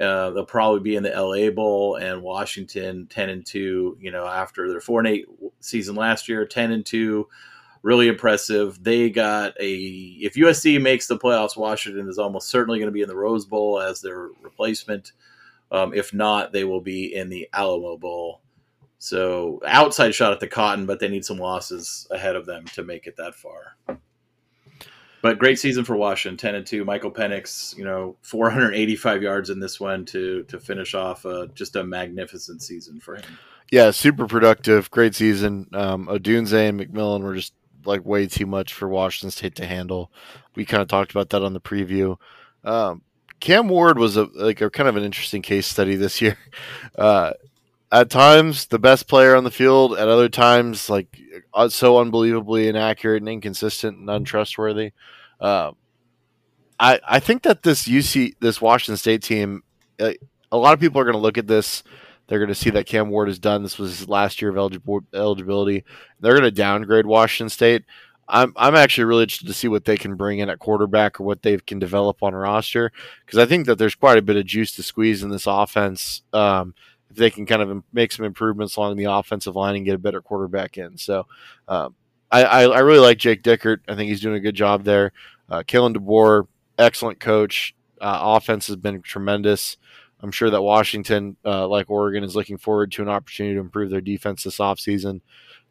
Uh, they'll probably be in the LA Bowl, and Washington ten and two. You know, after their four and eight season last year, ten and two really impressive. They got a if USC makes the playoffs, Washington is almost certainly going to be in the Rose Bowl as their replacement. Um, if not, they will be in the Alamo Bowl. So outside shot at the Cotton, but they need some losses ahead of them to make it that far. But great season for Washington, ten and two. Michael Penix, you know, 485 yards in this one to to finish off a, just a magnificent season for him. Yeah, super productive, great season. Um, Odunze and McMillan were just like way too much for Washington State to handle. We kind of talked about that on the preview. Um, Cam Ward was a like a kind of an interesting case study this year. Uh, at times, the best player on the field. At other times, like uh, so unbelievably inaccurate and inconsistent and untrustworthy. Uh, I I think that this UC this Washington State team, uh, a lot of people are going to look at this they're going to see that Cam Ward is done. This was his last year of eligibility. They're going to downgrade Washington State. I'm I'm actually really interested to see what they can bring in at quarterback or what they can develop on roster because I think that there's quite a bit of juice to squeeze in this offense. Um, if they can kind of make some improvements along the offensive line and get a better quarterback in, so um, I, I, I really like Jake Dickert. I think he's doing a good job there. Uh, Kalen DeBoer, excellent coach. Uh, offense has been tremendous. I'm sure that Washington, uh, like Oregon, is looking forward to an opportunity to improve their defense this offseason.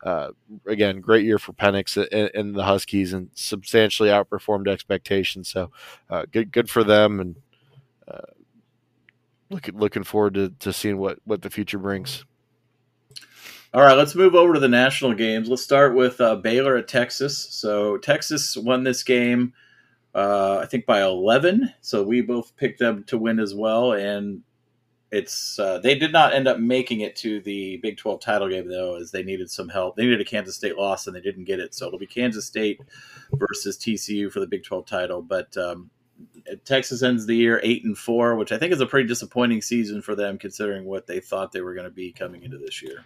Uh, again, great year for Penix and, and, the Huskies, and substantially outperformed expectations. So, uh, good, good for them, and uh, looking looking forward to, to seeing what what the future brings. All right, let's move over to the national games. Let's start with uh, Baylor at Texas. So Texas won this game uh, I think by 11. So we both picked them to win as well. And it's uh, they did not end up making it to the Big 12 title game though, as they needed some help. They needed a Kansas State loss and they didn't get it. So it'll be Kansas State versus TCU for the Big 12 title. But um, Texas ends the year eight and four, which I think is a pretty disappointing season for them considering what they thought they were going to be coming into this year.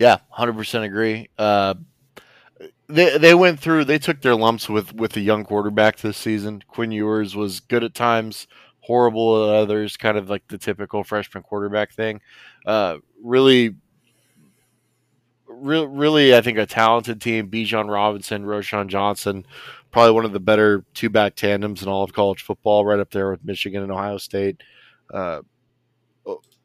Yeah, hundred percent agree. Uh, they they went through. They took their lumps with with a young quarterback this season. Quinn Ewers was good at times, horrible at others. Kind of like the typical freshman quarterback thing. Uh, really, re- really, I think a talented team. Bijan Robinson, Roschon Johnson, probably one of the better two back tandems in all of college football, right up there with Michigan and Ohio State. Uh,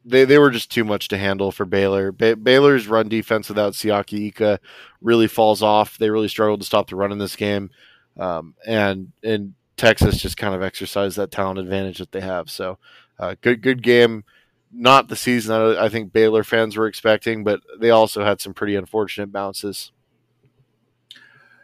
they, they were just too much to handle for Baylor. Ba- Baylor's run defense without Siaki Ika really falls off. They really struggled to stop the run in this game, um, and and Texas just kind of exercised that talent advantage that they have. So, uh, good good game. Not the season that I think Baylor fans were expecting, but they also had some pretty unfortunate bounces.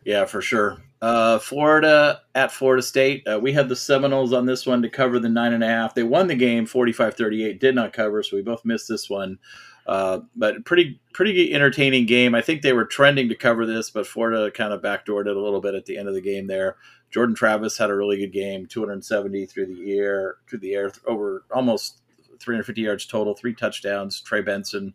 Yeah, for sure. Uh, Florida at Florida State. Uh, we had the Seminoles on this one to cover the nine and a half. They won the game 45 38, did not cover, so we both missed this one. Uh, but pretty pretty entertaining game. I think they were trending to cover this, but Florida kind of backdoored it a little bit at the end of the game there. Jordan Travis had a really good game, 270 through the air, through the air, over almost 350 yards total, three touchdowns. Trey Benson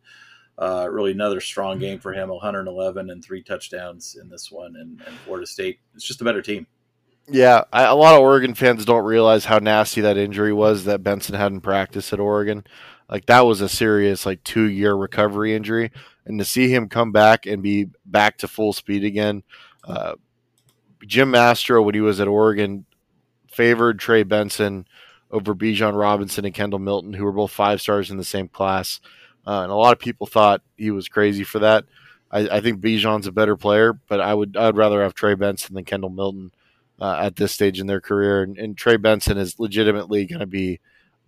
uh, really another strong mm-hmm. game for him 111 and three touchdowns in this one and, and florida state it's just a better team. Yeah I, a lot of oregon fans don't realize how nasty that injury was that benson had in practice at oregon. Like that was a serious like two year recovery injury and to see him come back and be back to full speed again uh, jim mastro when he was at oregon favored trey benson over bijan robinson and kendall milton who were both five stars in the same class uh, and a lot of people thought he was crazy for that. I, I, think Bijan's a better player, but I would I'd rather have Trey Benson than Kendall Milton uh, at this stage in their career. And, and Trey Benson is legitimately going to be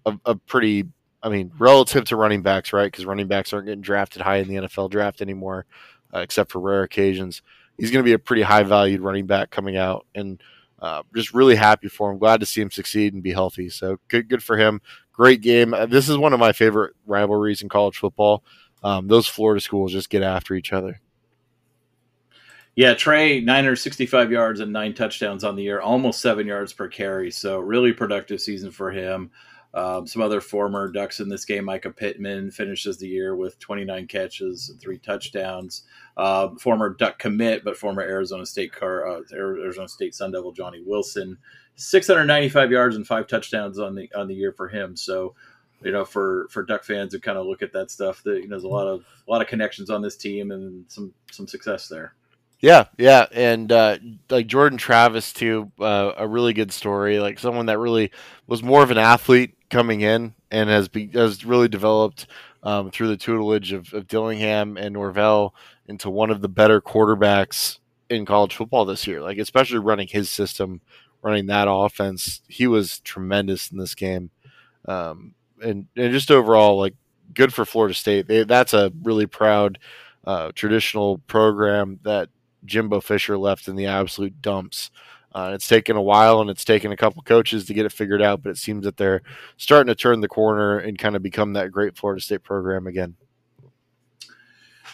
a, a, pretty, I mean, relative to running backs, right? Because running backs aren't getting drafted high in the NFL draft anymore, uh, except for rare occasions. He's going to be a pretty high valued running back coming out, and uh, just really happy for him. Glad to see him succeed and be healthy. So good, good for him. Great game. Uh, this is one of my favorite rivalries in college football. Um, those Florida schools just get after each other. Yeah, Trey, 965 yards and nine touchdowns on the year, almost seven yards per carry. So, really productive season for him. Um, some other former Ducks in this game, Mycah Pittman finishes the year with 29 catches and three touchdowns. Uh, former Duck commit, but former Arizona State car, uh, Arizona State Sun Devil Johnny Wilson, 695 yards and five touchdowns on the on the year for him. So, you know, for for Duck fans who kind of look at that stuff, that you know, there's a lot of a lot of connections on this team and some some success there. Yeah, yeah, and uh, like Jordan Travis too, uh, a really good story. Like someone that really was more of an athlete coming in and has be, has really developed um, through the tutelage of, of Dillingham and Norvell into one of the better quarterbacks in college football this year. Like especially running his system, running that offense, he was tremendous in this game, um, and and just overall like good for Florida State. They, that's a really proud uh, traditional program that Jimbo Fisher left in the absolute dumps. Uh, it's taken a while and it's taken a couple coaches to get it figured out, but it seems that they're starting to turn the corner and kind of become that great Florida State program again.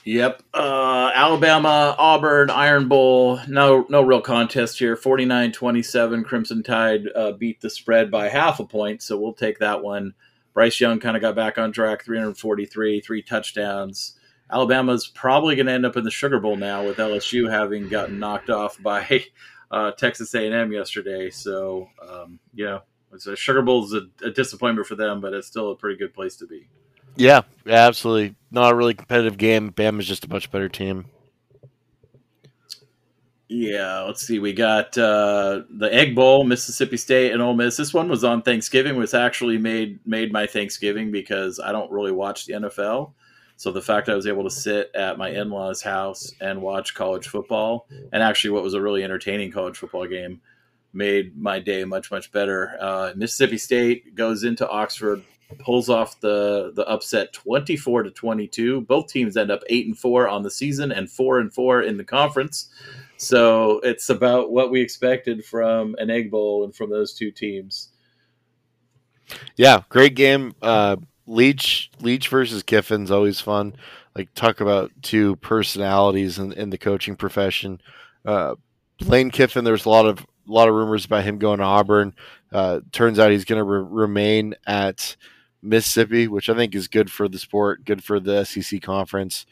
Yep. Uh, Alabama, Auburn, Iron Bowl. No, no real contest here. 49-27. Crimson Tide uh, beat the spread by half a point, so we'll take that one. Bryce Young kind of got back on track. 343, three touchdowns. Alabama's probably going to end up in the Sugar Bowl now with LSU having gotten knocked off by uh, Texas A&M yesterday. So, um, yeah, so Sugar Bowl is a, a, disappointment for them, but it's still a pretty good place to be. Yeah, absolutely. Not a really competitive game. Bam is just a much better team. Yeah, let's see. We got uh, the Egg Bowl, Mississippi State and Ole Miss. This one was on Thanksgiving. Was actually made made my Thanksgiving because I don't really watch the NFL. So the fact I was able to sit at my in law's house and watch college football, and actually what was a really entertaining college football game, made my day much much better. Uh, Mississippi State goes into Oxford, pulls off the the upset twenty four to twenty two. Both teams end up eight and four on the season and four and four in the conference. So it's about what we expected from an Egg Bowl and from those two teams. Yeah, great game. Uh, Leach Leach versus Kiffin's always fun. Like talk about two personalities in, in the coaching profession. Uh, Lane Kiffin, there's a lot of a lot of rumors about him going to Auburn. Uh, turns out he's going to re- remain at Mississippi, which I think is good for the sport, good for the SEC conference.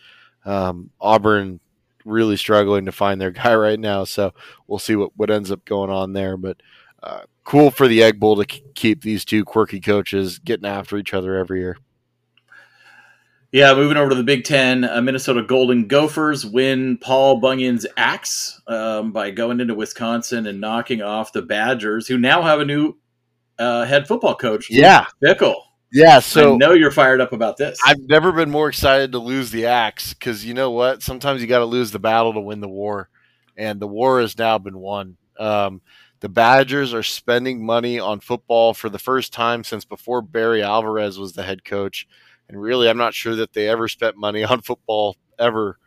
Um, Auburn really struggling to find their guy right now, so we'll see what, what ends up going on there. But uh, cool for the Egg Bowl to keep these two quirky coaches getting after each other every year. Yeah, moving over to the Big Ten, uh, Minnesota Golden Gophers win Paul Bunyan's axe um, by going into Wisconsin and knocking off the Badgers, who now have a new uh, head football coach. Yeah, Fickell. Yeah, so I know you're fired up about this. I've never been more excited to lose the axe because you know what? Sometimes you got to lose the battle to win the war, and the war has now been won. Um, the Badgers are spending money on football for the first time since before Barry Alvarez was the head coach. And really, I'm not sure that they ever spent money on football ever.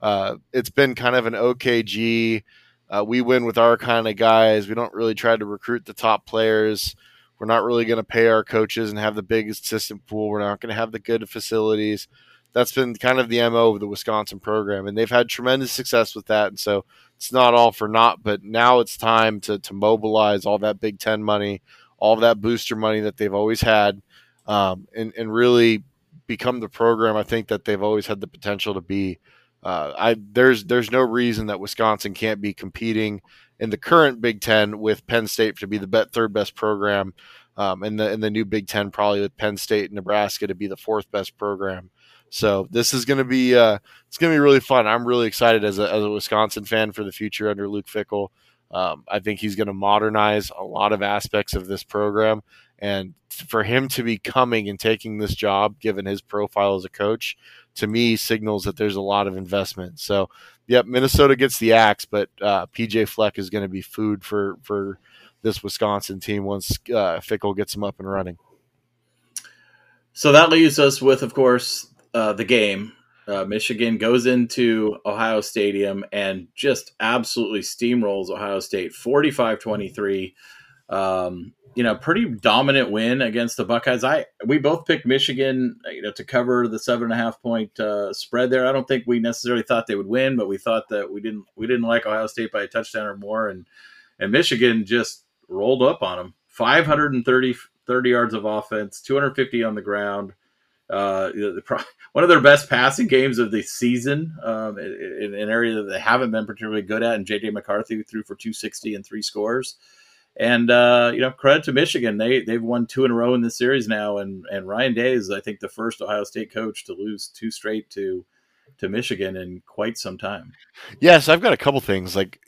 Uh, it's been kind of an OKG. Uh, we win with our kind of guys. We don't really try to recruit the top players. We're not really going to pay our coaches and have the biggest assistant pool. We're not going to have the good facilities. That's been kind of the MO of the Wisconsin program. And they've had tremendous success with that. And so it's not all for naught, but now it's time to to mobilize all that Big Ten money, all that booster money that they've always had, um, and and really become the program I think that they've always had the potential to be. Uh, I there's there's no reason that Wisconsin can't be competing in the current Big Ten with Penn State to be the bet, third best program, um, and the in the new Big Ten probably with Penn State and Nebraska to be the fourth best program. So this is going to be uh, it's going to be really fun. I'm really excited as a, as a Wisconsin fan for the future under Luke Fickell. Um, I think he's going to modernize a lot of aspects of this program, and for him to be coming and taking this job, given his profile as a coach, to me signals that there's a lot of investment. So, yep, Minnesota gets the axe, but uh, PJ Fleck is going to be food for for this Wisconsin team once uh, Fickell gets them up and running. So that leaves us with, of course, uh, the game. uh, Michigan goes into Ohio Stadium and just absolutely steamrolls Ohio State 45 23. Um, you know, pretty dominant win against the Buckeyes. I we both picked Michigan, you know, to cover the seven and a half point uh, spread there. I don't think we necessarily thought they would win, but we thought that we didn't we didn't like Ohio State by a touchdown or more, and and Michigan just rolled up on them. 530 30 yards of offense, 250 on the ground. Uh, one of their best passing games of the season um, in, in, an area that they haven't been particularly good at. And JJ McCarthy threw for 260 and three scores. And uh, you know, credit to Michigan. They they've won two in a row in this series now, and and Ryan Day is I think the first Ohio State coach to lose two straight to to Michigan in quite some time. Yes, I've got a couple things. Like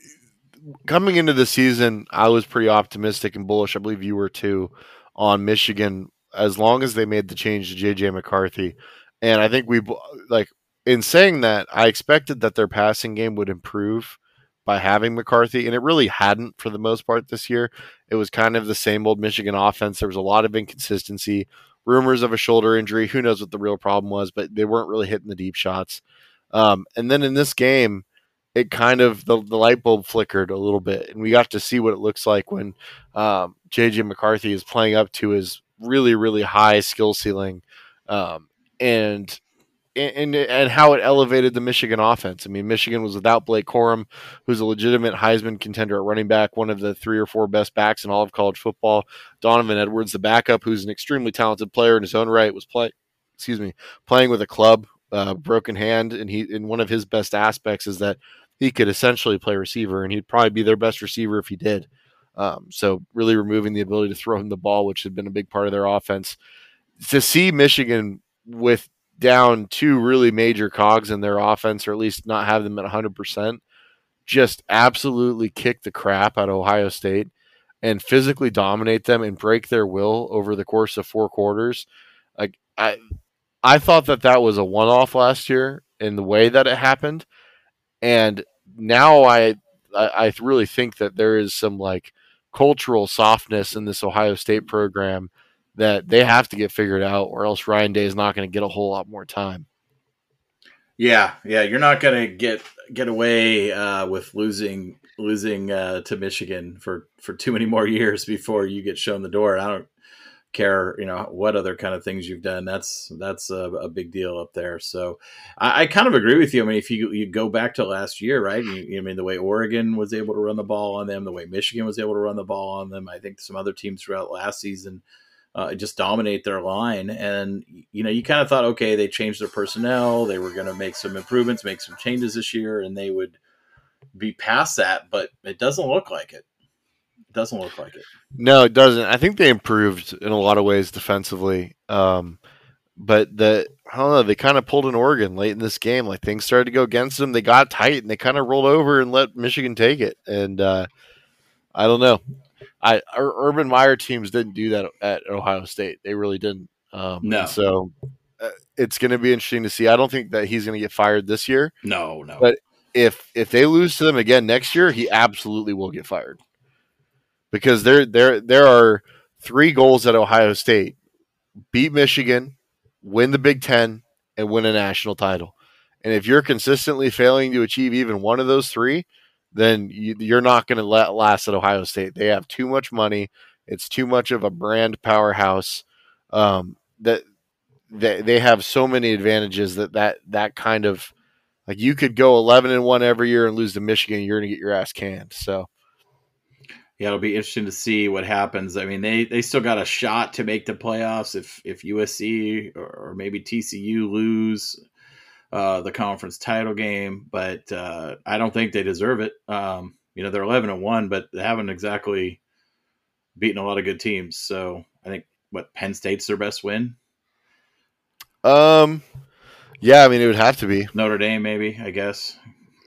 coming into the season, I was pretty optimistic and bullish. I believe you were too on Michigan as long as they made the change to JJ McCarthy. And I think we like in saying that, I expected that their passing game would improve by having McCarthy, and it really hadn't for the most part this year. It was kind of the same old Michigan offense. There was a lot of inconsistency, rumors of a shoulder injury. Who knows what the real problem was, but they weren't really hitting the deep shots. Um, and then in this game, it kind of the, the light bulb flickered a little bit, and we got to see what it looks like when um, JJ McCarthy is playing up to his really really high skill ceiling, um, and and and how it elevated the Michigan offense. I mean, Michigan was without Blake Corum, who's a legitimate Heisman contender at running back, one of the three or four best backs in all of college football. Donovan Edwards, the backup, who's an extremely talented player in his own right, was play, excuse me, playing with a club, uh, broken hand, and he and one of his best aspects is that he could essentially play receiver, and he'd probably be their best receiver if he did. Um, so really removing the ability to throw him the ball, which had been a big part of their offense. To see Michigan with down two really major cogs in their offense, or at least not have them at 100%, just absolutely kick the crap out of Ohio State and physically dominate them and break their will over the course of four quarters. Like I, I thought that that was a one-off last year in the way that it happened, and now I, I, I really think that there is some like cultural softness in this Ohio State program that they have to get figured out, or else Ryan Day is not going to get a whole lot more time. Yeah, yeah, you're not going to get get away uh, with losing losing uh, to Michigan for for too many more years before you get shown the door. I don't care, you know, what other kind of things you've done. That's that's a, a big deal up there. So I, I, kind of agree with you. I mean, if you you go back to last year, right? You, you, I mean, the way Oregon was able to run the ball on them, the way Michigan was able to run the ball on them. I think some other teams throughout last season uh, just dominate their line. And you know, you kind of thought, okay, they changed their personnel, they were going to make some improvements, make some changes this year, and they would be past that. But it doesn't look like it. It doesn't look like it. No, it doesn't. I think they improved in a lot of ways defensively. Um, but the I don't know, they kind of pulled an Oregon late in this game. Like things started to go against them. They got tight and they kind of rolled over and let Michigan take it. And uh, I don't know. I Urban Meyer teams didn't do that at Ohio State. They really didn't. Um, no. So uh, it's going to be interesting to see. I don't think that he's going to get fired this year. No, no. But if if they lose to them again next year, he absolutely will get fired because there there there are three goals at Ohio State: beat Michigan, win the Big Ten, and win a national title. And if you're consistently failing to achieve even one of those three, then you, are not going to let last at Ohio State. They have too much money. It's too much of a brand powerhouse. Um, that they, they have so many advantages that that that kind of like you could go 11 and 1 every year and lose to Michigan you're going to get your ass canned so yeah it'll be interesting to see what happens I mean they they still got a shot to make the playoffs if if USC or, or maybe TCU lose uh, the conference title game, but uh, I don't think they deserve it. Um, you know, they're 11 and 1, but they haven't exactly beaten a lot of good teams. So I think what Penn State's their best win. Um, yeah, I mean, it would have to be Notre Dame, maybe, I guess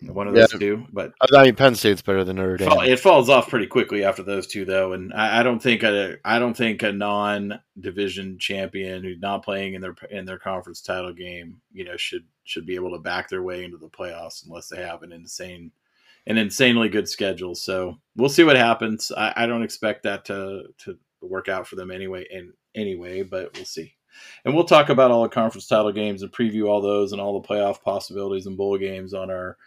one of those yeah. two. But I mean, Penn State's better than Notre Dame. It falls off pretty quickly after those two, though, and I, I don't think a I don't think a non-division champion who's not playing in their in their conference title game, you know, should should be able to back their way into the playoffs unless they have an insane an insanely good schedule. So we'll see what happens. I, I don't expect that to to work out for them anyway. In anyway, but we'll see. and we'll talk about all the conference title games and preview all those and all the playoff possibilities and bowl games on our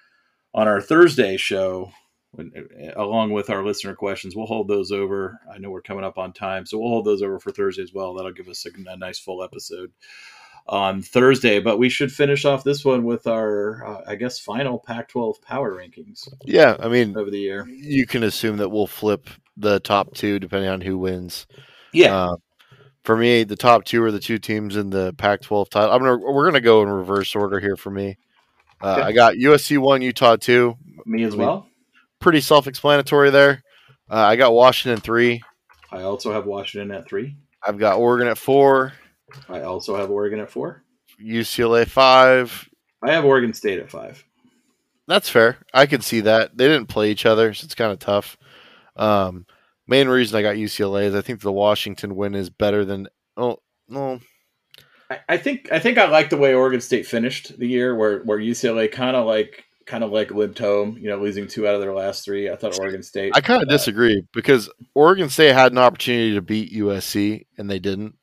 on our Thursday show. When, along with our listener questions, we'll hold those over. I know we're coming up on time, so we'll hold those over for Thursday as well. That'll give us a, a nice full episode on Thursday. But we should finish off this one with our, uh, I guess, final Pac-12 power rankings. Yeah, I mean, over the year, you can assume that we'll flip the top two depending on who wins. Yeah. Uh, for me, the top two are the two teams in the Pac-12 title. I'm gonna we're gonna go in reverse order here for me. Uh. I got USC one, Utah two. Me as well. Pretty self-explanatory there. Uh, I got Washington three. I also have Washington at three. I've got Oregon at four. I also have Oregon at four. UCLA five. I have Oregon State at five. That's fair. I can see that. They didn't play each other, so it's kind of tough. Um, main reason I got UCLA is I think the Washington win is better than oh no. I, think I think I like the way Oregon State finished the year, where where UCLA kind of like kind of like limped home, you know, losing two out of their last three. I thought Oregon State. I kind of uh, disagree because Oregon State had an opportunity to beat USC and they didn't.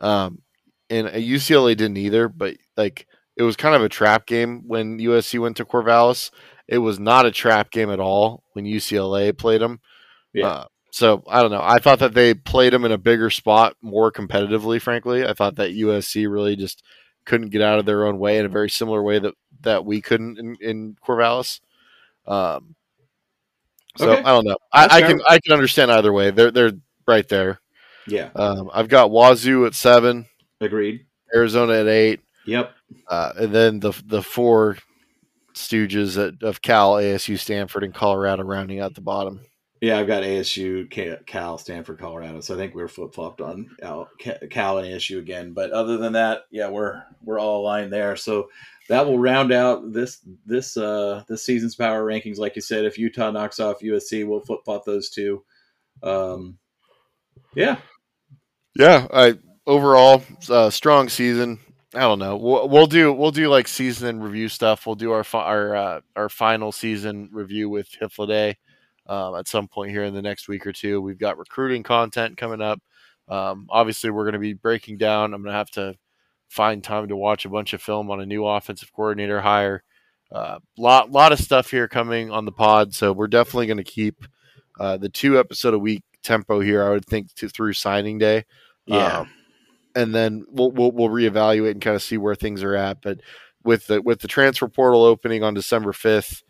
Um, and UCLA didn't either, but like it was kind of a trap game when USC went to Corvallis. It was not a trap game at all when UCLA played them. Yeah. Uh, so I don't know. I thought that they played them in a bigger spot more competitively. Frankly, I thought that USC really just couldn't get out of their own way in a very similar way that that we couldn't in, in Corvallis. Um, so okay. I don't know. I, I, can I can understand either way. They're they're right there. Yeah. Um, I've got Wazoo at seven. Agreed. Arizona at eight. Yep. Uh, and then the the four stooges at, of Cal, ASU, Stanford, and Colorado rounding out the bottom. Yeah, I've got ASU, Cal, Stanford, Colorado. So I think we're flip flopped on Cal and ASU again. But other than that, yeah, we're we're all aligned there. So that will round out this this uh this season's power rankings. Like you said, if Utah knocks off USC, we'll flip flop those two. Um, yeah, yeah. I overall uh, strong season. I don't know. We'll, we'll, do we'll do like season review stuff. We'll do our our uh, our final season review with Hifliday um, at some point here in the next week or two. We've got recruiting content coming up. Um, obviously, we're going to be breaking down. I'm going to have to find time to watch a bunch of film on a new offensive coordinator hire. Uh, lot lot of stuff here coming on the pod, so we're definitely going to keep uh, the two episode a week tempo here. I would think to, through signing day. Yeah. Um, and then we'll, we'll we'll reevaluate and kind of see where things are at. But with the with the transfer portal opening on December fifth,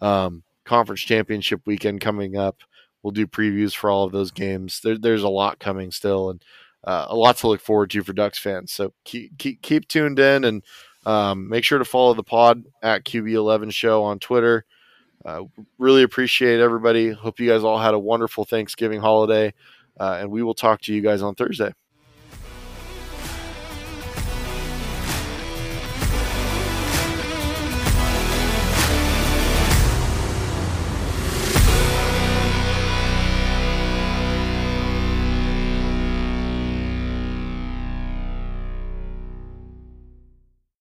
um, conference championship weekend coming up. We'll do previews for all of those games. There, there's a lot coming still, and uh, a lot to look forward to for Ducks fans. So keep keep, keep tuned in, and um, make sure to follow the pod at QB11 Show on Twitter. Uh, really appreciate everybody. Hope you guys all had a wonderful Thanksgiving holiday, uh, and we will talk to you guys on Thursday.